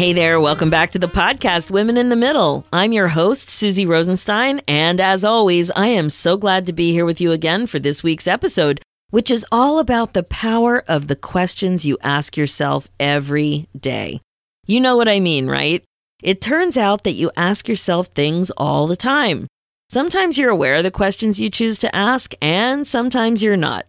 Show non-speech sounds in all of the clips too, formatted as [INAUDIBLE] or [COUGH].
Hey there, welcome back to the podcast Women in the Middle. I'm your host, Suzy Rosenstein, and as always, I am so glad to be here with you again for this week's episode, which is all about the power of the questions you ask yourself every day. You know what I mean, right? It turns out that you ask yourself things all the time. Sometimes you're aware of the questions you choose to ask, and sometimes you're not.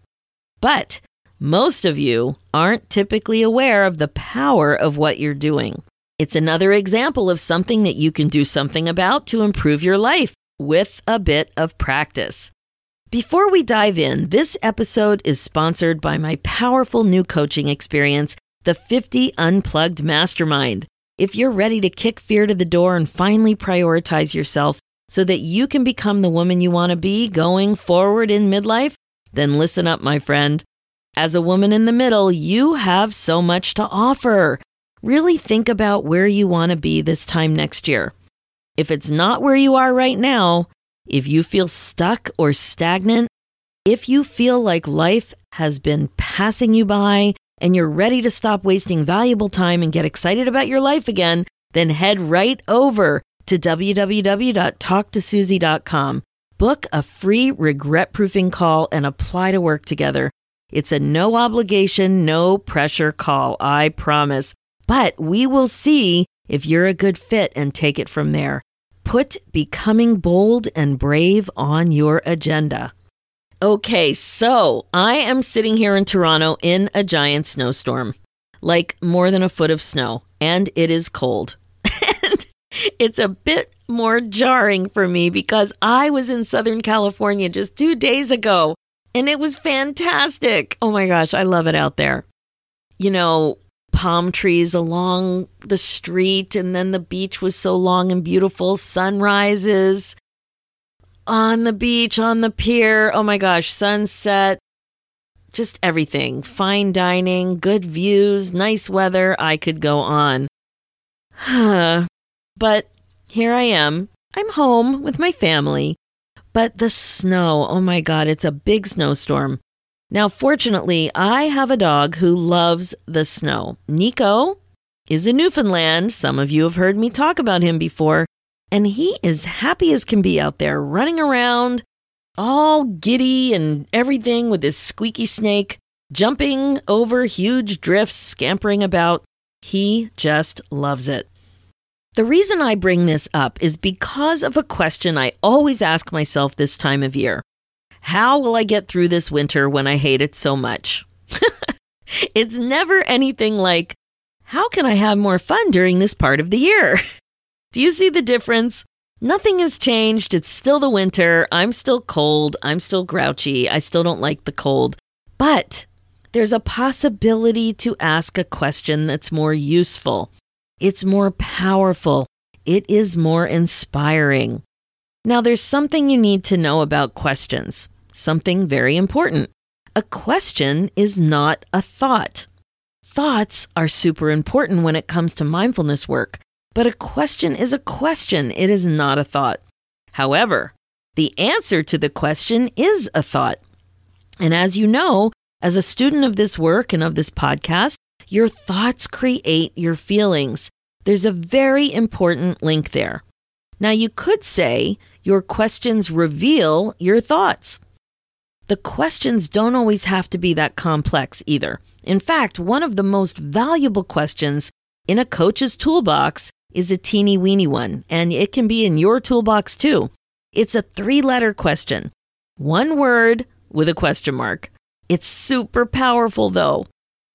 But most of you aren't typically aware of the power of what you're doing. It's another example of something that you can do something about to improve your life with a bit of practice. Before we dive in, this episode is sponsored by my powerful new coaching experience, the 50 Unplugged Mastermind. If you're ready to kick fear to the door and finally prioritize yourself so that you can become the woman you want to be going forward in midlife, then listen up, my friend. As a woman in the middle, you have so much to offer really think about where you want to be this time next year. If it's not where you are right now, if you feel stuck or stagnant, if you feel like life has been passing you by and you're ready to stop wasting valuable time and get excited about your life again, then head right over to www.talktosuzy.com. Book a free regret proofing call and apply to work together. It's a no obligation, no pressure call, I promise. But we will see if you're a good fit and take it from there. Put becoming bold and brave on your agenda. Okay, so I am sitting here in Toronto in a giant snowstorm, like more than a foot of snow, and it is cold. [LAUGHS] and it's a bit more jarring for me because I was in Southern California just two days ago and it was fantastic. Oh my gosh, I love it out there. You know, palm trees along the street, and then the beach was so long and beautiful. Sunrises on the beach, on the pier. Oh my gosh, sunset. Just everything. Fine dining, good views, nice weather. I could go on. [SIGHS] but here I am. I'm home with my family. But the snow, oh my God, it's a big snowstorm. Now, fortunately, I have a dog who loves the snow. Nico is a Newfoundland. Some of you have heard me talk about him before. And he is happy as can be out there running around, all giddy and everything with his squeaky snake, jumping over huge drifts, scampering about. He just loves it. The reason I bring this up is because of a question I always ask myself this time of year. How will I get through this winter when I hate it so much? [LAUGHS] it's never anything like, how can I have more fun during this part of the year? [LAUGHS] Do you see the difference? Nothing has changed. It's still the winter. I'm still cold. I'm still grouchy. I still don't like the cold. But there's a possibility to ask a question that's more useful. It's more powerful. It is more inspiring. Now, there's something you need to know about questions something very important. A question is not a thought. Thoughts are super important when it comes to mindfulness work, but a question is a question. It is not a thought. However, the answer to the question is a thought. And as you know, as a student of this work and of this podcast, your thoughts create your feelings. There's a very important link there. Now, you could say your questions reveal your thoughts. The questions don't always have to be that complex either. In fact, one of the most valuable questions in a coach's toolbox is a teeny weeny one, and it can be in your toolbox too. It's a three letter question, one word with a question mark. It's super powerful though,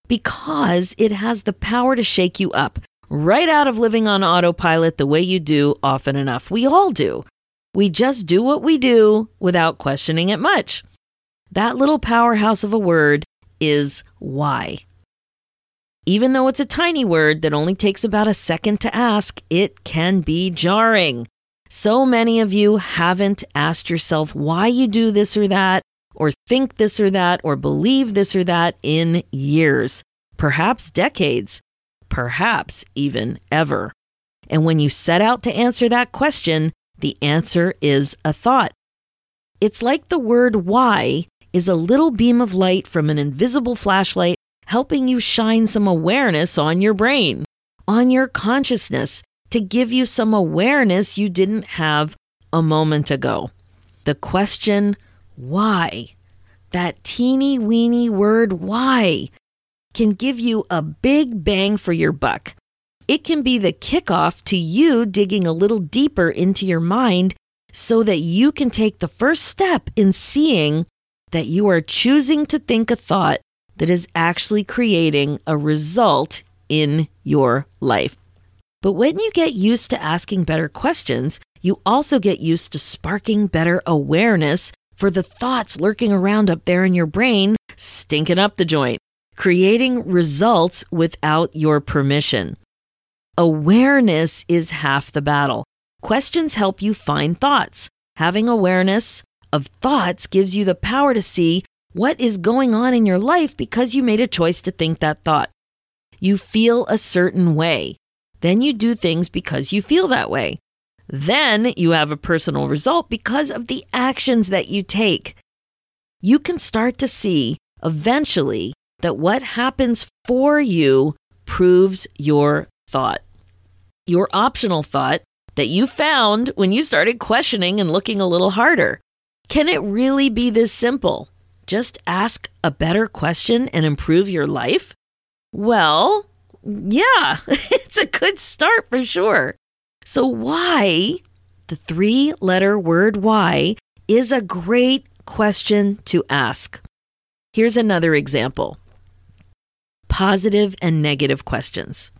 because it has the power to shake you up right out of living on autopilot the way you do often enough. We all do. We just do what we do without questioning it much. That little powerhouse of a word is why. Even though it's a tiny word that only takes about a second to ask, it can be jarring. So many of you haven't asked yourself why you do this or that, or think this or that, or believe this or that in years, perhaps decades, perhaps even ever. And when you set out to answer that question, the answer is a thought. It's like the word why is a little beam of light from an invisible flashlight helping you shine some awareness on your brain, on your consciousness, to give you some awareness you didn't have a moment ago. The question, why? That teeny weeny word, why, can give you a big bang for your buck. It can be the kickoff to you digging a little deeper into your mind so that you can take the first step in seeing that you are choosing to think a thought that is actually creating a result in your life. But when you get used to asking better questions, you also get used to sparking better awareness for the thoughts lurking around up there in your brain, stinking up the joint, creating results without your permission. Awareness is half the battle. Questions help you find thoughts. Having awareness of thoughts gives you the power to see what is going on in your life because you made a choice to think that thought. You feel a certain way. Then you do things because you feel that way. Then you have a personal result because of the actions that you take. You can start to see eventually that what happens for you proves your thought. Your optional thought that you found when you started questioning and looking a little harder. Can it really be this simple? Just ask a better question and improve your life? Well, yeah, [LAUGHS] it's a good start for sure. So, why, the three letter word why, is a great question to ask. Here's another example positive and negative questions.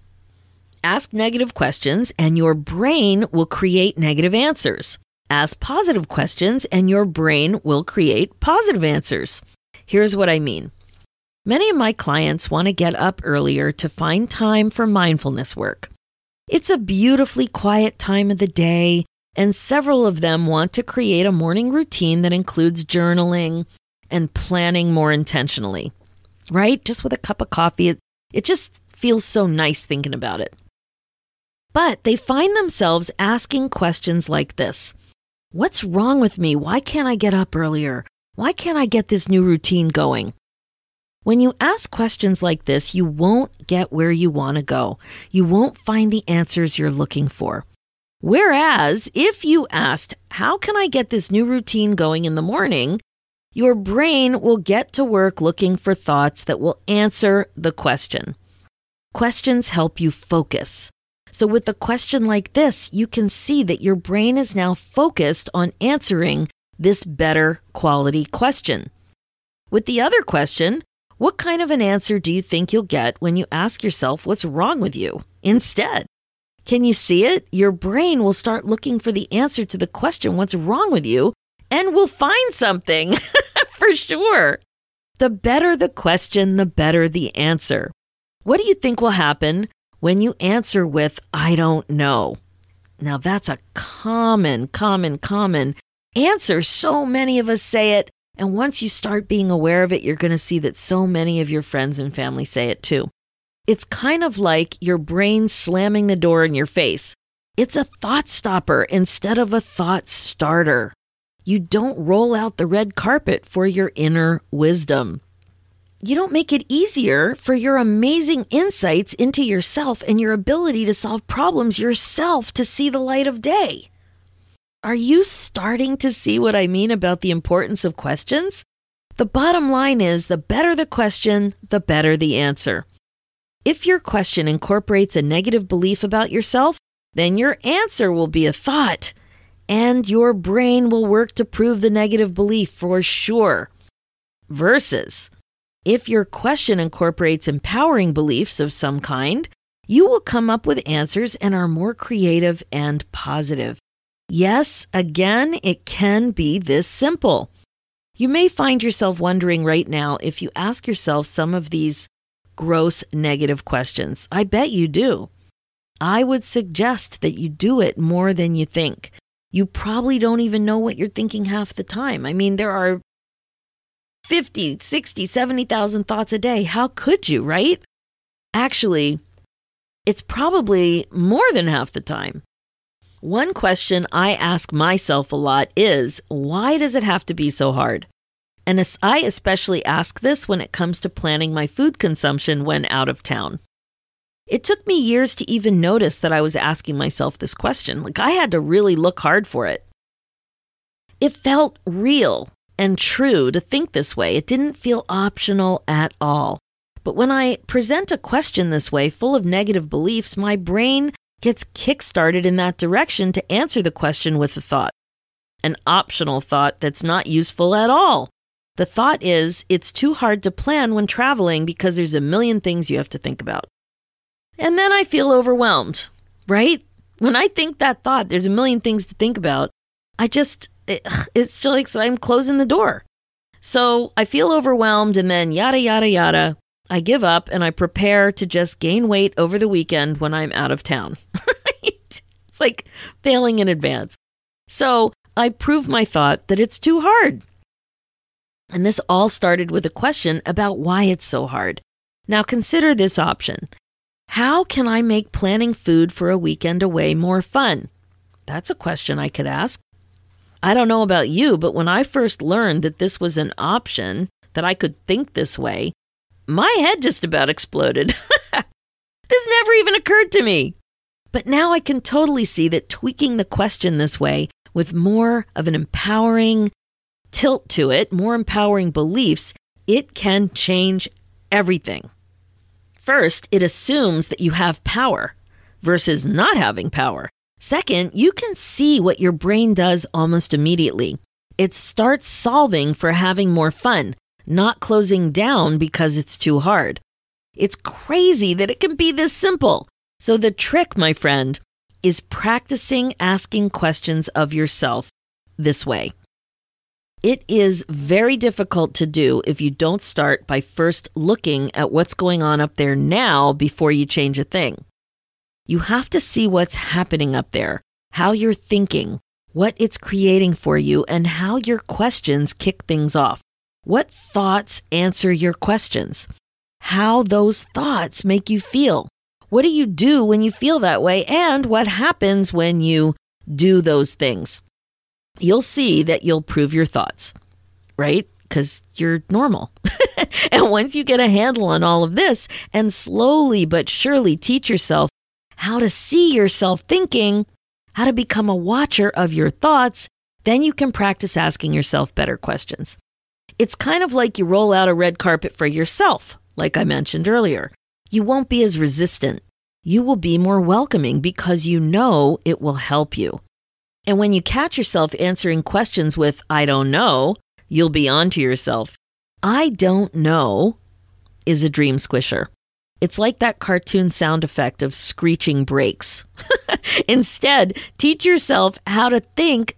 Ask negative questions, and your brain will create negative answers. Ask positive questions, and your brain will create positive answers. Here's what I mean Many of my clients want to get up earlier to find time for mindfulness work. It's a beautifully quiet time of the day, and several of them want to create a morning routine that includes journaling and planning more intentionally, right? Just with a cup of coffee. It, it just feels so nice thinking about it. But they find themselves asking questions like this What's wrong with me? Why can't I get up earlier? Why can't I get this new routine going? When you ask questions like this, you won't get where you want to go. You won't find the answers you're looking for. Whereas, if you asked, How can I get this new routine going in the morning? your brain will get to work looking for thoughts that will answer the question. Questions help you focus. So, with a question like this, you can see that your brain is now focused on answering this better quality question. With the other question, what kind of an answer do you think you'll get when you ask yourself what's wrong with you instead? Can you see it? Your brain will start looking for the answer to the question, what's wrong with you? And will find something [LAUGHS] for sure. The better the question, the better the answer. What do you think will happen when you answer with, I don't know? Now, that's a common, common, common answer. So many of us say it and once you start being aware of it, you're going to see that so many of your friends and family say it too. It's kind of like your brain slamming the door in your face. It's a thought stopper instead of a thought starter. You don't roll out the red carpet for your inner wisdom. You don't make it easier for your amazing insights into yourself and your ability to solve problems yourself to see the light of day. Are you starting to see what I mean about the importance of questions? The bottom line is the better the question, the better the answer. If your question incorporates a negative belief about yourself, then your answer will be a thought, and your brain will work to prove the negative belief for sure. Versus, if your question incorporates empowering beliefs of some kind, you will come up with answers and are more creative and positive. Yes, again, it can be this simple. You may find yourself wondering right now if you ask yourself some of these gross negative questions. I bet you do. I would suggest that you do it more than you think. You probably don't even know what you're thinking half the time. I mean, there are 50, 60, 70,000 thoughts a day. How could you, right? Actually, it's probably more than half the time. One question I ask myself a lot is why does it have to be so hard? And I especially ask this when it comes to planning my food consumption when out of town. It took me years to even notice that I was asking myself this question. Like, I had to really look hard for it. It felt real and true to think this way. It didn't feel optional at all. But when I present a question this way, full of negative beliefs, my brain gets kickstarted in that direction to answer the question with a thought. An optional thought that's not useful at all. The thought is, it's too hard to plan when traveling because there's a million things you have to think about. And then I feel overwhelmed, right? When I think that thought, there's a million things to think about. I just, it, it's just like I'm closing the door. So I feel overwhelmed and then yada, yada, yada. I give up and I prepare to just gain weight over the weekend when I'm out of town. [LAUGHS] It's like failing in advance. So I prove my thought that it's too hard. And this all started with a question about why it's so hard. Now consider this option. How can I make planning food for a weekend away more fun? That's a question I could ask. I don't know about you, but when I first learned that this was an option, that I could think this way, my head just about exploded. [LAUGHS] this never even occurred to me. But now I can totally see that tweaking the question this way with more of an empowering tilt to it, more empowering beliefs, it can change everything. First, it assumes that you have power versus not having power. Second, you can see what your brain does almost immediately. It starts solving for having more fun, not closing down because it's too hard. It's crazy that it can be this simple. So, the trick, my friend, is practicing asking questions of yourself this way. It is very difficult to do if you don't start by first looking at what's going on up there now before you change a thing. You have to see what's happening up there, how you're thinking, what it's creating for you, and how your questions kick things off. What thoughts answer your questions? How those thoughts make you feel? What do you do when you feel that way? And what happens when you do those things? you'll see that you'll prove your thoughts, right? Because you're normal. [LAUGHS] and once you get a handle on all of this and slowly but surely teach yourself how to see yourself thinking, how to become a watcher of your thoughts, then you can practice asking yourself better questions. It's kind of like you roll out a red carpet for yourself, like I mentioned earlier. You won't be as resistant. You will be more welcoming because you know it will help you. And when you catch yourself answering questions with, I don't know, you'll be on to yourself. I don't know is a dream squisher. It's like that cartoon sound effect of screeching brakes. [LAUGHS] Instead, teach yourself how to think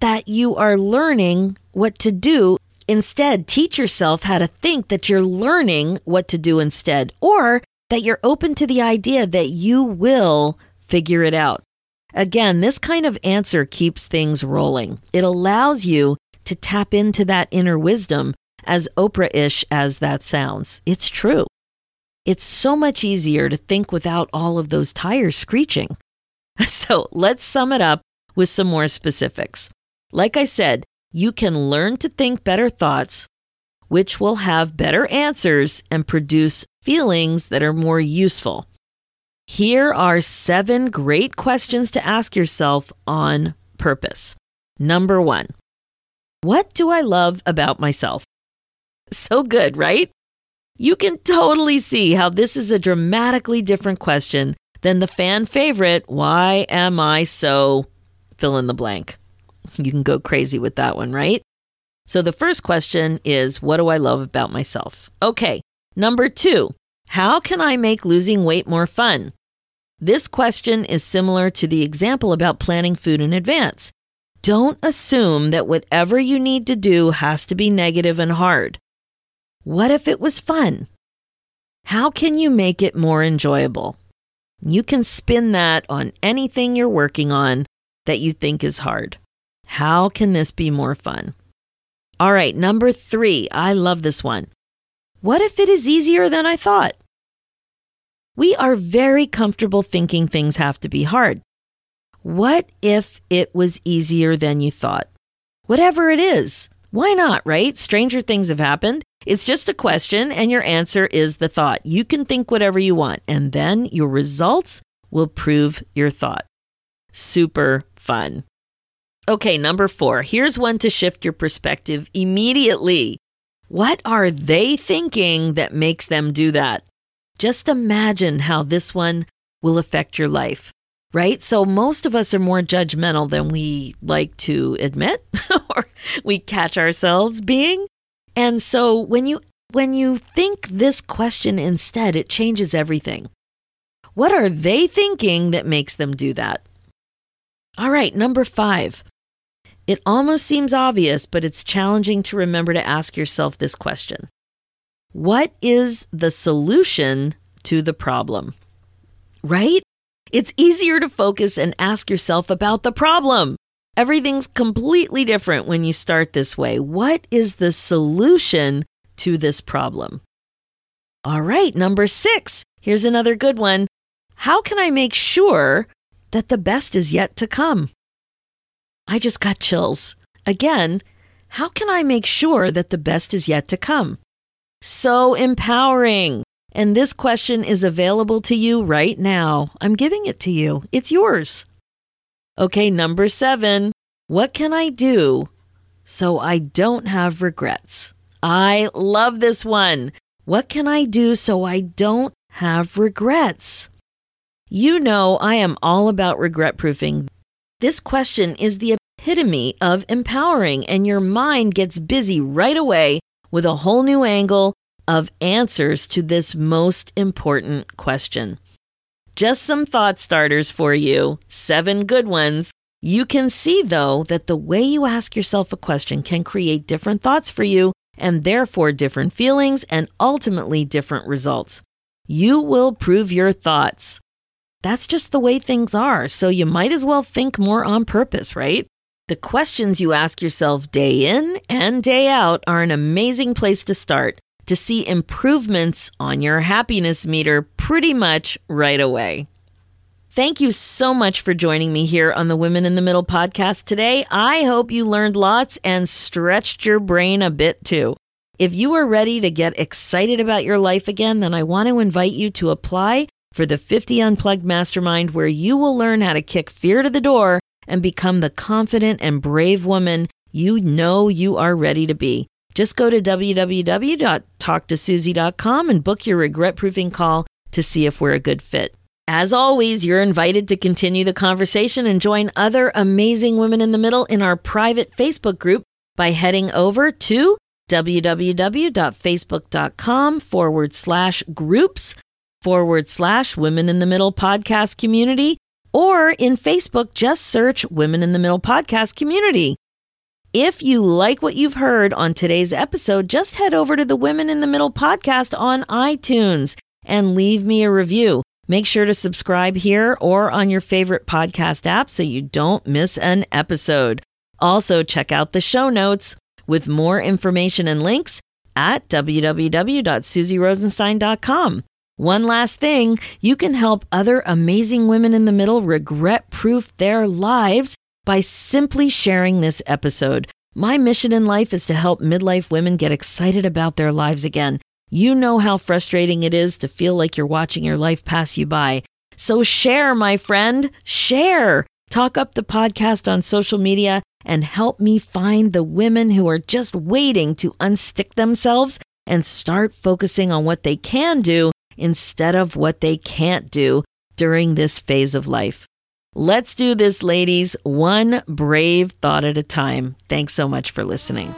that you are learning what to do. Instead, teach yourself how to think that you're learning what to do instead, or that you're open to the idea that you will figure it out. Again, this kind of answer keeps things rolling. It allows you to tap into that inner wisdom, as Oprah ish as that sounds. It's true. It's so much easier to think without all of those tires screeching. [LAUGHS] So let's sum it up with some more specifics. Like I said, you can learn to think better thoughts, which will have better answers and produce feelings that are more useful. Here are seven great questions to ask yourself on purpose. Number one, what do I love about myself? So good, right? You can totally see how this is a dramatically different question than the fan favorite, why am I so fill in the blank? You can go crazy with that one, right? So the first question is, what do I love about myself? Okay. Number two, how can I make losing weight more fun? This question is similar to the example about planning food in advance. Don't assume that whatever you need to do has to be negative and hard. What if it was fun? How can you make it more enjoyable? You can spin that on anything you're working on that you think is hard. How can this be more fun? All right, number three. I love this one. What if it is easier than I thought? We are very comfortable thinking things have to be hard. What if it was easier than you thought? Whatever it is, why not, right? Stranger things have happened. It's just a question, and your answer is the thought. You can think whatever you want, and then your results will prove your thought. Super fun. Okay, number four. Here's one to shift your perspective immediately. What are they thinking that makes them do that? Just imagine how this one will affect your life, right? So, most of us are more judgmental than we like to admit [LAUGHS] or we catch ourselves being. And so, when you when you think this question instead, it changes everything. What are they thinking that makes them do that? All right, number five. It almost seems obvious, but it's challenging to remember to ask yourself this question What is the solution to the problem? Right? It's easier to focus and ask yourself about the problem. Everything's completely different when you start this way. What is the solution to this problem? All right, number six. Here's another good one. How can I make sure that the best is yet to come? I just got chills. Again, how can I make sure that the best is yet to come? So empowering. And this question is available to you right now. I'm giving it to you. It's yours. Okay, number seven. What can I do so I don't have regrets? I love this one. What can I do so I don't have regrets? You know, I am all about regret proofing. This question is the epitome of empowering, and your mind gets busy right away with a whole new angle of answers to this most important question. Just some thought starters for you, seven good ones. You can see, though, that the way you ask yourself a question can create different thoughts for you and therefore different feelings and ultimately different results. You will prove your thoughts. That's just the way things are, so you might as well think more on purpose, right? The questions you ask yourself day in and day out are an amazing place to start to see improvements on your happiness meter pretty much right away. Thank you so much for joining me here on the Women in the Middle podcast today. I hope you learned lots and stretched your brain a bit too. If you are ready to get excited about your life again, then I want to invite you to apply for the 50 Unplugged Mastermind, where you will learn how to kick fear to the door and become the confident and brave woman you know you are ready to be. Just go to www.talktosuzy.com and book your regret proofing call to see if we're a good fit. As always, you're invited to continue the conversation and join other amazing women in the middle in our private Facebook group by heading over to www.facebook.com forward slash groups forward slash Women in the Middle podcast community, or in Facebook, just search Women in the Middle podcast community. If you like what you've heard on today's episode, just head over to the Women in the Middle podcast on iTunes and leave me a review. Make sure to subscribe here or on your favorite podcast app so you don't miss an episode. Also, check out the show notes with more information and links at www.suzyrosenstein.com. One last thing, you can help other amazing women in the middle regret proof their lives by simply sharing this episode. My mission in life is to help midlife women get excited about their lives again. You know how frustrating it is to feel like you're watching your life pass you by. So share, my friend, share. Talk up the podcast on social media and help me find the women who are just waiting to unstick themselves and start focusing on what they can do instead of what they can't do during this phase of life. Let's do this, ladies, one brave thought at a time. Thanks so much for listening.